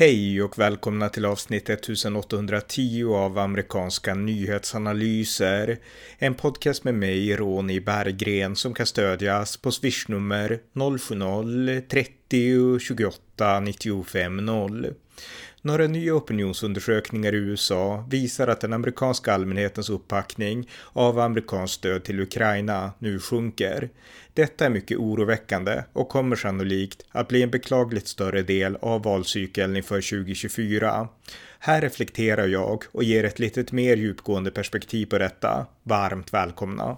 Hej och välkomna till avsnitt 1810 av amerikanska nyhetsanalyser. En podcast med mig, Ronny Berggren, som kan stödjas på swishnummer 070-30 28 95 0. Några nya opinionsundersökningar i USA visar att den amerikanska allmänhetens uppbackning av amerikanskt stöd till Ukraina nu sjunker. Detta är mycket oroväckande och kommer sannolikt att bli en beklagligt större del av valcykeln inför 2024. Här reflekterar jag och ger ett litet mer djupgående perspektiv på detta. Varmt välkomna!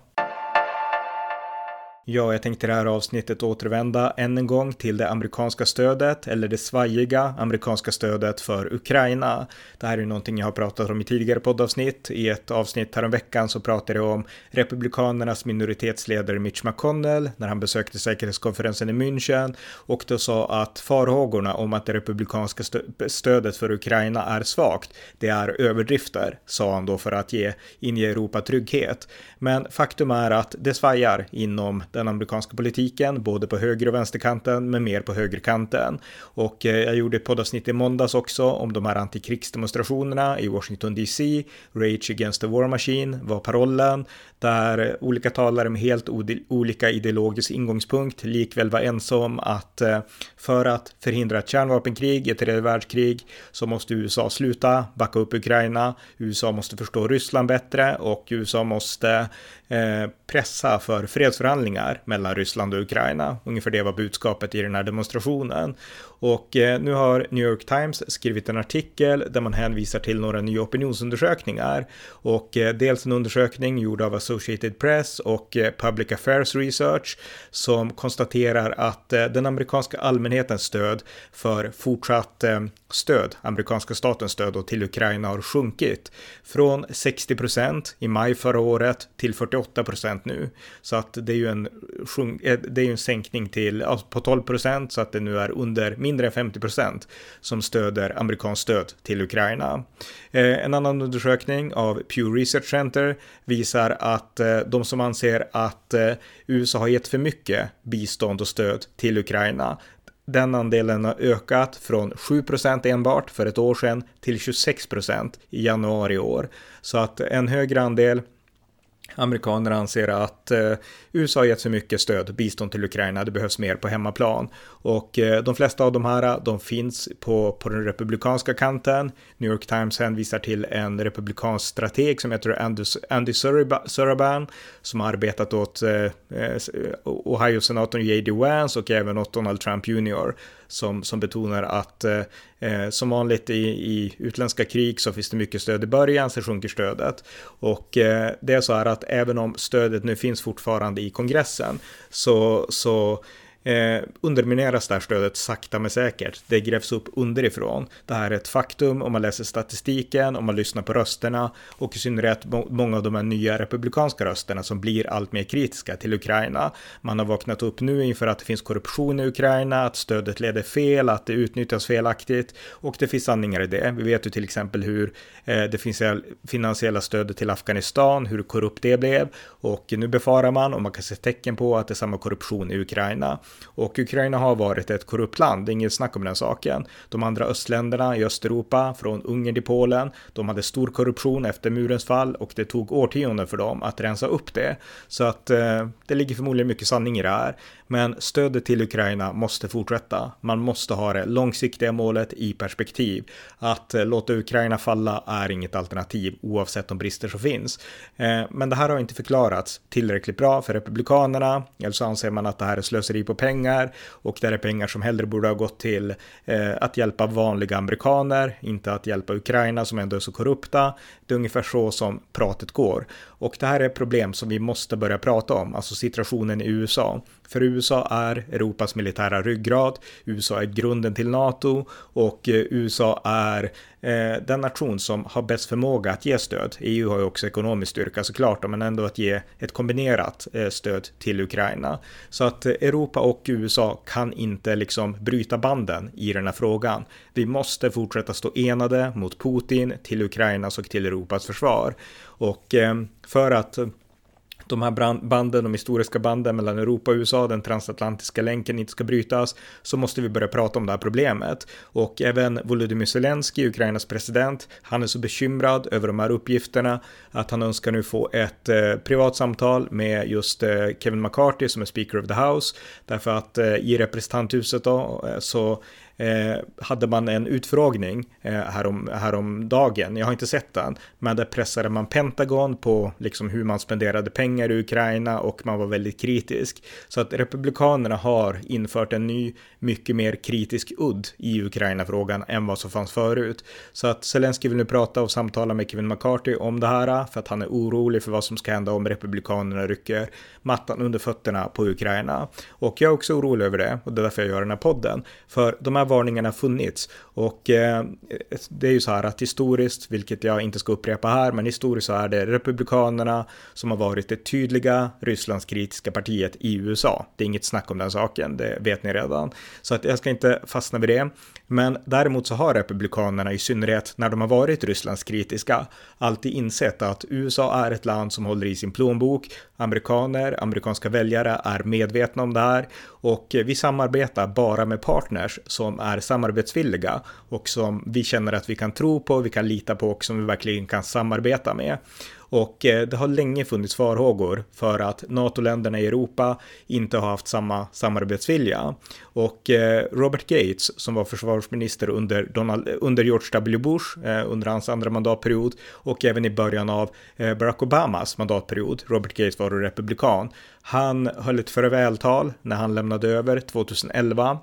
Ja, jag tänkte i det här avsnittet återvända än en gång till det amerikanska stödet eller det svajiga amerikanska stödet för Ukraina. Det här är ju någonting jag har pratat om i tidigare poddavsnitt. I ett avsnitt häromveckan så pratade jag om republikanernas minoritetsledare Mitch McConnell när han besökte säkerhetskonferensen i München och då sa att farhågorna om att det republikanska stödet för Ukraina är svagt, det är överdrifter, sa han då för att ge inge Europa trygghet. Men faktum är att det svajar inom den amerikanska politiken, både på höger och vänsterkanten, men mer på högerkanten. Och eh, jag gjorde ett poddavsnitt i måndags också om de här antikrigsdemonstrationerna i Washington DC. Rage Against the War Machine var parollen, där olika talare med helt olika ideologisk ingångspunkt likväl var ense om att eh, för att förhindra ett kärnvapenkrig, ett tredje världskrig, så måste USA sluta backa upp Ukraina. USA måste förstå Ryssland bättre och USA måste Eh, pressa för fredsförhandlingar mellan Ryssland och Ukraina. Ungefär det var budskapet i den här demonstrationen. Och eh, nu har New York Times skrivit en artikel där man hänvisar till några nya opinionsundersökningar. Och eh, dels en undersökning gjord av Associated Press och eh, Public Affairs Research som konstaterar att den amerikanska allmänhetens stöd för fortsatt stöd, amerikanska statens stöd och till Ukraina har sjunkit från 60 procent i maj förra året till 48 procent nu. Så att det är ju en, det är en sänkning till, på 12 procent så att det nu är under mindre än 50 som stöder amerikanskt stöd till Ukraina. Eh, en annan undersökning av Pew Research Center visar att eh, de som anser att eh, USA har gett för mycket bistånd och stöd till Ukraina den andelen har ökat från 7% enbart för ett år sedan till 26% i januari i år. Så att en högre andel Amerikaner anser att eh, USA har gett för mycket stöd, bistånd till Ukraina, det behövs mer på hemmaplan. Och eh, de flesta av de här, de finns på, på den republikanska kanten. New York Times hänvisar till en republikansk strateg som heter Andy, Andy Suraban som har arbetat åt eh, eh Ohio-senatorn J.D. Vance och även åt Donald Trump Jr som, som betonar att eh, eh, som vanligt i, i utländska krig så finns det mycket stöd i början, så sjunker stödet. Och eh, det är så här att även om stödet nu finns fortfarande i kongressen så, så eh, undermineras det här stödet sakta men säkert. Det grävs upp underifrån. Det här är ett faktum om man läser statistiken, om man lyssnar på rösterna och i synnerhet många av de här nya republikanska rösterna som blir allt mer kritiska till Ukraina. Man har vaknat upp nu inför att det finns korruption i Ukraina, att stödet leder fel, att det utnyttjas felaktigt och det finns sanningar i det. Vi vet ju till exempel hur eh, det finns finansiella stödet till Afghanistan, hur korrupt det blev och nu befarar man och man kan se tecken på att det är samma korruption i Ukraina. Och Ukraina har varit ett korrupt land, det är inget snack om den saken. De andra östländerna i Östeuropa, från Ungern till Polen, de hade stor korruption efter murens fall och det tog årtionden för dem att rensa upp det. Så att eh, det ligger förmodligen mycket sanning i det här. Men stödet till Ukraina måste fortsätta. Man måste ha det långsiktiga målet i perspektiv. Att eh, låta Ukraina falla är inget alternativ oavsett de brister som finns. Eh, men det här har inte förklarats tillräckligt bra för Republikanerna. Eller så anser man att det här är slöseri på pengar och det är pengar som hellre borde ha gått till eh, att hjälpa vanliga amerikaner, inte att hjälpa Ukraina som ändå är så korrupta. Det är ungefär så som pratet går. Och det här är problem som vi måste börja prata om, alltså situationen i USA. För USA är Europas militära ryggrad, USA är grunden till NATO och eh, USA är eh, den nation som har bäst förmåga att ge stöd. EU har ju också ekonomisk styrka såklart, men ändå att ge ett kombinerat eh, stöd till Ukraina. Så att eh, Europa och USA kan inte liksom bryta banden i den här frågan. Vi måste fortsätta stå enade mot Putin, till Ukrainas och till Europas försvar. Och eh, för att de här banden, de historiska banden mellan Europa och USA, den transatlantiska länken inte ska brytas, så måste vi börja prata om det här problemet. Och även Volodymyr Zelensky, Ukrainas president, han är så bekymrad över de här uppgifterna att han önskar nu få ett eh, privat samtal med just eh, Kevin McCarthy som är Speaker of the House, därför att eh, i representanthuset då eh, så eh, hade man en utfrågning eh, härom, häromdagen. Jag har inte sett den, men där pressade man Pentagon på liksom hur man spenderade pengar i Ukraina och man var väldigt kritisk. Så att Republikanerna har infört en ny, mycket mer kritisk udd i Ukraina-frågan än vad som fanns förut. Så att Zelensky vill nu prata och samtala med Kevin McCarthy om det här för att han är orolig för vad som ska hända om Republikanerna rycker mattan under fötterna på Ukraina. Och jag är också orolig över det och det är därför jag gör den här podden. För de här varningarna funnits. Och eh, det är ju så här att historiskt, vilket jag inte ska upprepa här, men historiskt så är det Republikanerna som har varit ett tydliga Rysslandskritiska partiet i USA. Det är inget snack om den saken, det vet ni redan. Så att jag ska inte fastna vid det. Men däremot så har Republikanerna i synnerhet när de har varit Rysslands kritiska alltid insett att USA är ett land som håller i sin plånbok. Amerikaner, amerikanska väljare är medvetna om det här och vi samarbetar bara med partners som är samarbetsvilliga och som vi känner att vi kan tro på, vi kan lita på och som vi verkligen kan samarbeta med. Och eh, det har länge funnits farhågor för att NATO-länderna i Europa inte har haft samma samarbetsvilja. Och eh, Robert Gates, som var försvarsminister under, Donald, under George W. Bush, eh, under hans andra mandatperiod, och även i början av eh, Barack Obamas mandatperiod, Robert Gates var republikan, han höll ett farvältal när han lämnade över 2011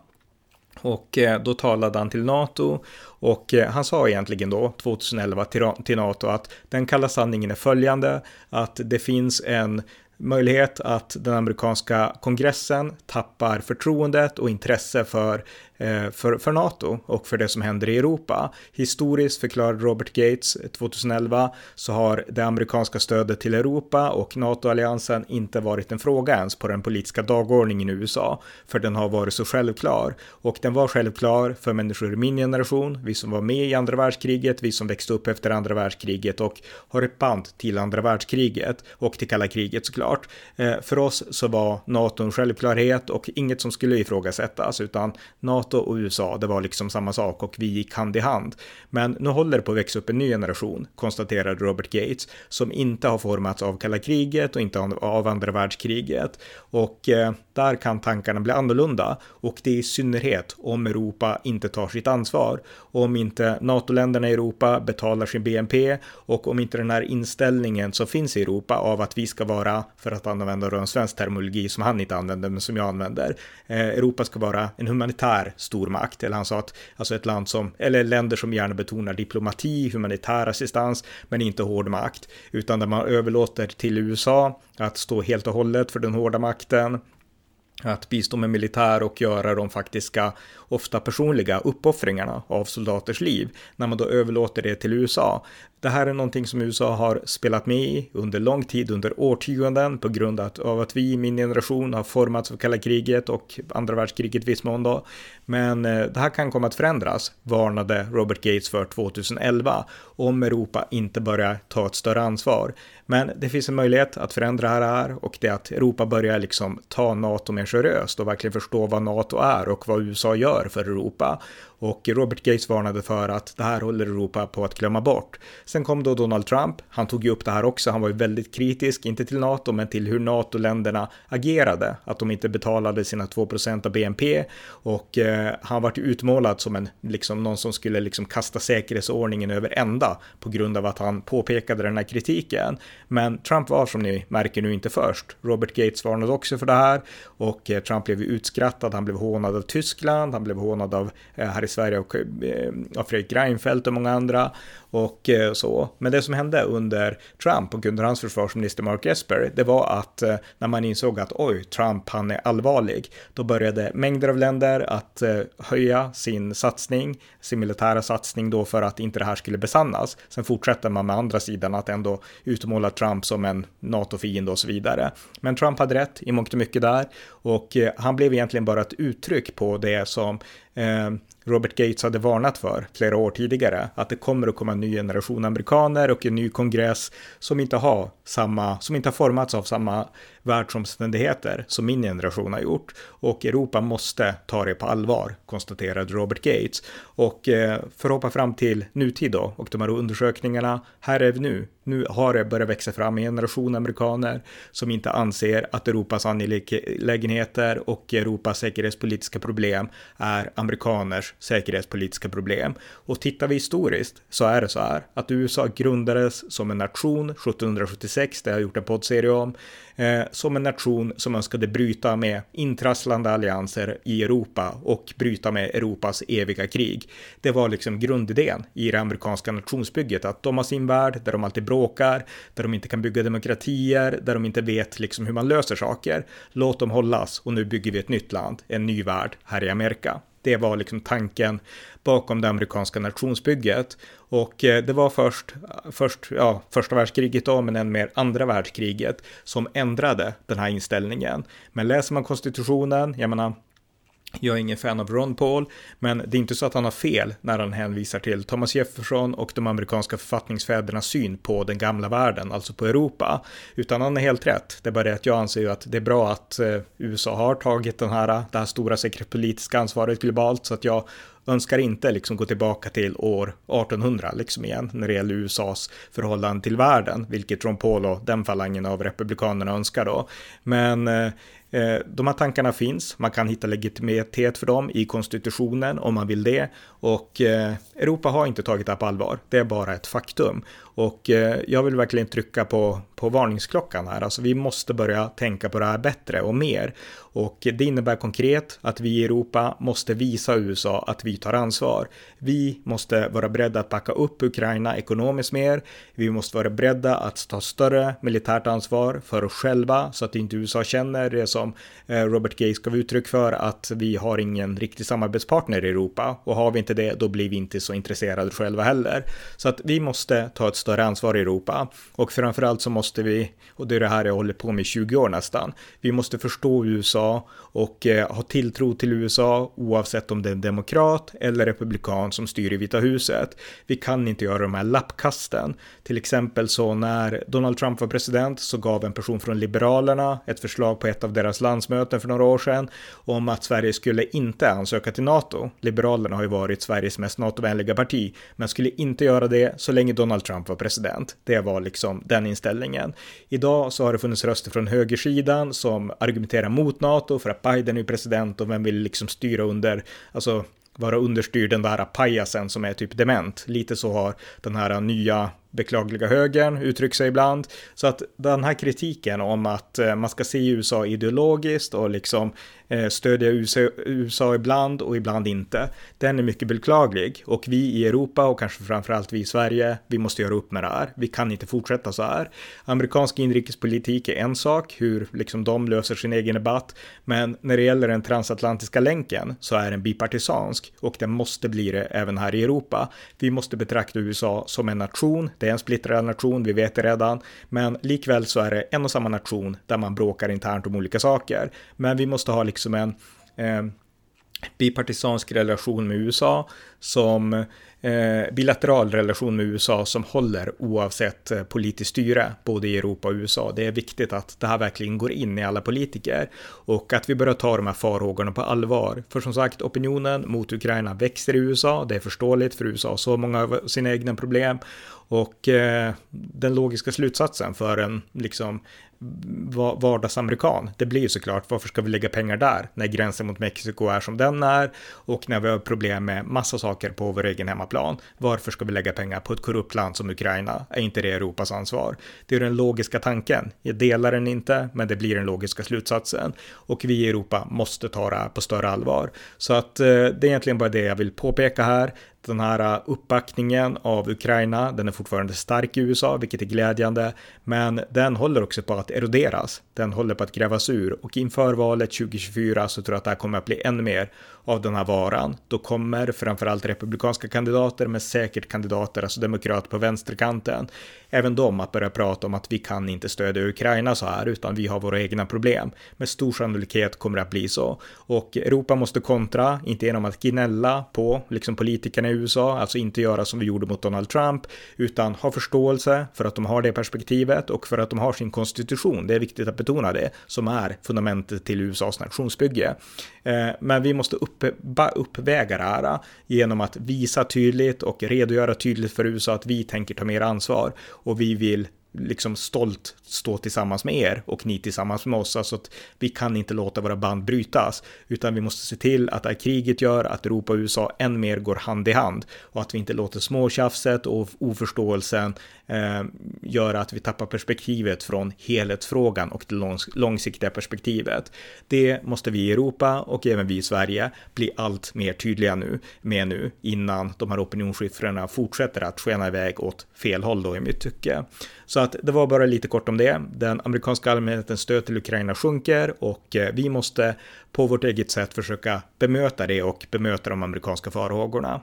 och eh, då talade han till NATO och eh, han sa egentligen då 2011 till NATO att den kalla sanningen är följande att det finns en möjlighet att den amerikanska kongressen tappar förtroendet och intresse för Eh, för, för NATO och för det som händer i Europa. Historiskt förklarade Robert Gates 2011 så har det amerikanska stödet till Europa och NATO-alliansen inte varit en fråga ens på den politiska dagordningen i USA, för den har varit så självklar. Och den var självklar för människor i min generation, vi som var med i andra världskriget, vi som växte upp efter andra världskriget och har ett band till andra världskriget och till kalla kriget såklart. Eh, för oss så var NATO en självklarhet och inget som skulle ifrågasättas, utan NATO NATO och USA, det var liksom samma sak och vi gick hand i hand. Men nu håller det på att växa upp en ny generation, konstaterade Robert Gates, som inte har formats av kalla kriget och inte av andra världskriget. Och eh, där kan tankarna bli annorlunda och det är i synnerhet om Europa inte tar sitt ansvar. Om inte NATO-länderna i Europa betalar sin BNP och om inte den här inställningen som finns i Europa av att vi ska vara, för att använda en svensk terminologi som han inte använder men som jag använder, eh, Europa ska vara en humanitär stormakt. Eller han sa att alltså ett land som, eller länder som gärna betonar diplomati, humanitär assistans, men inte hård makt, utan där man överlåter till USA att stå helt och hållet för den hårda makten att bistå med militär och göra de faktiska, ofta personliga uppoffringarna av soldaters liv när man då överlåter det till USA. Det här är någonting som USA har spelat med i under lång tid, under årtionden på grund av att vi i min generation har formats av kalla kriget och andra världskriget viss mån då. Men eh, det här kan komma att förändras, varnade Robert Gates för 2011, om Europa inte börjar ta ett större ansvar. Men det finns en möjlighet att förändra det här och det är att Europa börjar liksom ta NATO mer seriöst och verkligen förstå vad NATO är och vad USA gör för Europa. Och Robert Gates varnade för att det här håller Europa på att glömma bort. Sen kom då Donald Trump. Han tog ju upp det här också. Han var ju väldigt kritisk, inte till NATO, men till hur NATO-länderna agerade. Att de inte betalade sina 2% av BNP och eh, han vart utmålad som en, liksom någon som skulle liksom kasta säkerhetsordningen över ända på grund av att han påpekade den här kritiken. Men Trump var som ni märker nu inte först. Robert Gates varnade också för det här och eh, Trump blev utskrattad. Han blev hånad av Tyskland. Han blev hånad av eh, här Sverige och eh, av Fredrik Reinfeldt och många andra och eh, så. Men det som hände under Trump och under hans försvarsminister Mark Esper, det var att eh, när man insåg att oj, Trump han är allvarlig, då började mängder av länder att eh, höja sin satsning, sin militära satsning då för att inte det här skulle besannas. Sen fortsätter man med andra sidan att ändå utmåla Trump som en NATO-fiende och så vidare. Men Trump hade rätt i mångt och mycket där och han blev egentligen bara ett uttryck på det som eh, Robert Gates hade varnat för flera år tidigare, att det kommer att komma en ny generation amerikaner och en ny kongress som inte har samma, som inte har formats av samma världsomständigheter som min generation har gjort. Och Europa måste ta det på allvar, konstaterade Robert Gates. Och eh, för att hoppa fram till nutid då, och de här undersökningarna, här är vi nu. Nu har det börjat växa fram en generation amerikaner som inte anser att Europas angelägenheter och Europas säkerhetspolitiska problem är amerikaners säkerhetspolitiska problem. Och tittar vi historiskt så är det så här att USA grundades som en nation 1776, det har jag gjort en poddserie om, eh, som en nation som önskade bryta med intrasslande allianser i Europa och bryta med Europas eviga krig. Det var liksom grundidén i det amerikanska nationsbygget, att de har sin värld där de alltid bråkar, där de inte kan bygga demokratier, där de inte vet liksom hur man löser saker. Låt dem hållas och nu bygger vi ett nytt land, en ny värld här i Amerika. Det var liksom tanken bakom det amerikanska nationsbygget. Och eh, det var först, först ja, första världskriget då, men än mer andra världskriget som ändrade den här inställningen. Men läser man konstitutionen, jag menar, jag är ingen fan av Ron Paul, men det är inte så att han har fel när han hänvisar till Thomas Jefferson och de amerikanska författningsfädernas syn på den gamla världen, alltså på Europa. Utan han är helt rätt. Det är bara det att jag anser ju att det är bra att eh, USA har tagit den här, det här stora säkerhetspolitiska ansvaret globalt, så att jag önskar inte liksom gå tillbaka till år 1800 liksom igen när det gäller USAs förhållande till världen, vilket Ron Paul och den falangen av republikanerna önskar då. Men eh, eh, de här tankarna finns, man kan hitta legitimitet för dem i konstitutionen om man vill det och eh, Europa har inte tagit det på allvar. Det är bara ett faktum och eh, jag vill verkligen trycka på, på varningsklockan här. Alltså vi måste börja tänka på det här bättre och mer. Och det innebär konkret att vi i Europa måste visa USA att vi tar ansvar. Vi måste vara beredda att backa upp Ukraina ekonomiskt mer. Vi måste vara beredda att ta större militärt ansvar för oss själva så att inte USA känner det som eh, Robert Gates gav uttryck för att vi har ingen riktig samarbetspartner i Europa och har vi inte det då blir vi inte så intresserade själva heller. Så att vi måste ta ett större ansvar i Europa. Och framförallt så måste vi, och det är det här jag håller på med i 20 år nästan, vi måste förstå USA och eh, ha tilltro till USA oavsett om det är en demokrat eller republikan som styr i Vita huset. Vi kan inte göra de här lappkasten. Till exempel så när Donald Trump var president så gav en person från Liberalerna ett förslag på ett av deras landsmöten för några år sedan om att Sverige skulle inte ansöka till NATO. Liberalerna har ju varit Sveriges mest borgerliga parti, men skulle inte göra det så länge Donald Trump var president. Det var liksom den inställningen. Idag så har det funnits röster från högersidan som argumenterar mot NATO för att Biden är president och vem vill liksom styra under, alltså vara understyrd den där pajasen som är typ dement. Lite så har den här nya beklagliga högern uttryckt sig ibland. Så att den här kritiken om att eh, man ska se USA ideologiskt och liksom Eh, stödja USA, ibland och ibland inte. Den är mycket beklaglig och vi i Europa och kanske framförallt vi i Sverige, vi måste göra upp med det här. Vi kan inte fortsätta så här. Amerikansk inrikespolitik är en sak, hur liksom de löser sin egen debatt, men när det gäller den transatlantiska länken så är den bipartisansk och den måste bli det även här i Europa. Vi måste betrakta USA som en nation, det är en splittrad nation, vi vet det redan, men likväl så är det en och samma nation där man bråkar internt om olika saker. Men vi måste ha liksom liksom en eh, bipartisansk relation med USA som eh, bilateral relation med USA som håller oavsett eh, politiskt styre både i Europa och USA. Det är viktigt att det här verkligen går in i alla politiker och att vi börjar ta de här farhågorna på allvar. För som sagt, opinionen mot Ukraina växer i USA. Det är förståeligt för USA har så många av sina egna problem och eh, den logiska slutsatsen för en liksom vardagsamerikan, det blir ju såklart varför ska vi lägga pengar där när gränsen mot Mexiko är som den är och när vi har problem med massa saker saker på vår egen hemmaplan. Varför ska vi lägga pengar på ett korrupt land som Ukraina? Är inte det Europas ansvar? Det är den logiska tanken. Jag delar den inte, men det blir den logiska slutsatsen och vi i Europa måste ta det här på större allvar. Så att eh, det är egentligen bara det jag vill påpeka här. Den här äh, uppbackningen av Ukraina, den är fortfarande stark i USA, vilket är glädjande, men den håller också på att eroderas. Den håller på att grävas ur och inför valet 2024 så tror jag att det här kommer att bli ännu mer av den här varan. Då kommer framförallt republikanska kandidater, men säkert kandidater, alltså demokrater på vänsterkanten, även de att börja prata om att vi kan inte stödja Ukraina så här, utan vi har våra egna problem. Med stor sannolikhet kommer det att bli så. Och Europa måste kontra, inte genom att gnälla på liksom politikerna i USA, alltså inte göra som vi gjorde mot Donald Trump, utan ha förståelse för att de har det perspektivet och för att de har sin konstitution. Det är viktigt att betona det, som är fundamentet till USAs nationsbygge. Eh, men vi måste uppväga det här eh, genom att visa tydligt och redogöra tydligt för USA att vi tänker ta mer ansvar och vi vill liksom stolt stå tillsammans med er och ni tillsammans med oss. Alltså att vi kan inte låta våra band brytas, utan vi måste se till att det här kriget gör att Europa och USA än mer går hand i hand och att vi inte låter småtjafset och oförståelsen eh, göra att vi tappar perspektivet från helhetsfrågan och det långsiktiga perspektivet. Det måste vi i Europa och även vi i Sverige bli allt mer tydliga nu med nu innan de här opinionssiffrorna fortsätter att skena iväg åt fel håll då i mitt tycke. Så att det var bara lite kort om det. Den amerikanska allmänhetens stöd till Ukraina sjunker och eh, vi måste på vårt eget sätt försöka bemöta det och bemöta de amerikanska farhågorna.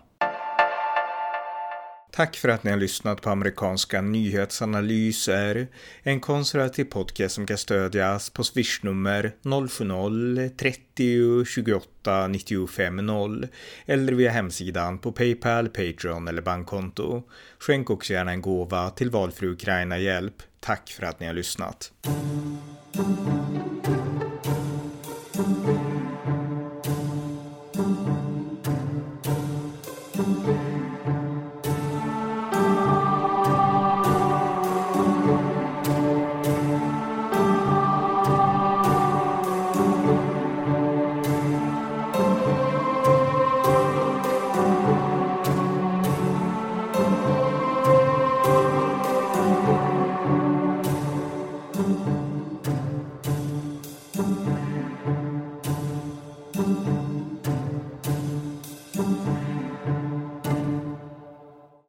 Tack för att ni har lyssnat på amerikanska nyhetsanalyser. En konservativ podcast som kan stödjas på swishnummer 070-30 28 95 0 eller via hemsidan på Paypal, Patreon eller bankkonto. Skänk också gärna en gåva till valfri Ukraina-hjälp. Tack för att ni har lyssnat.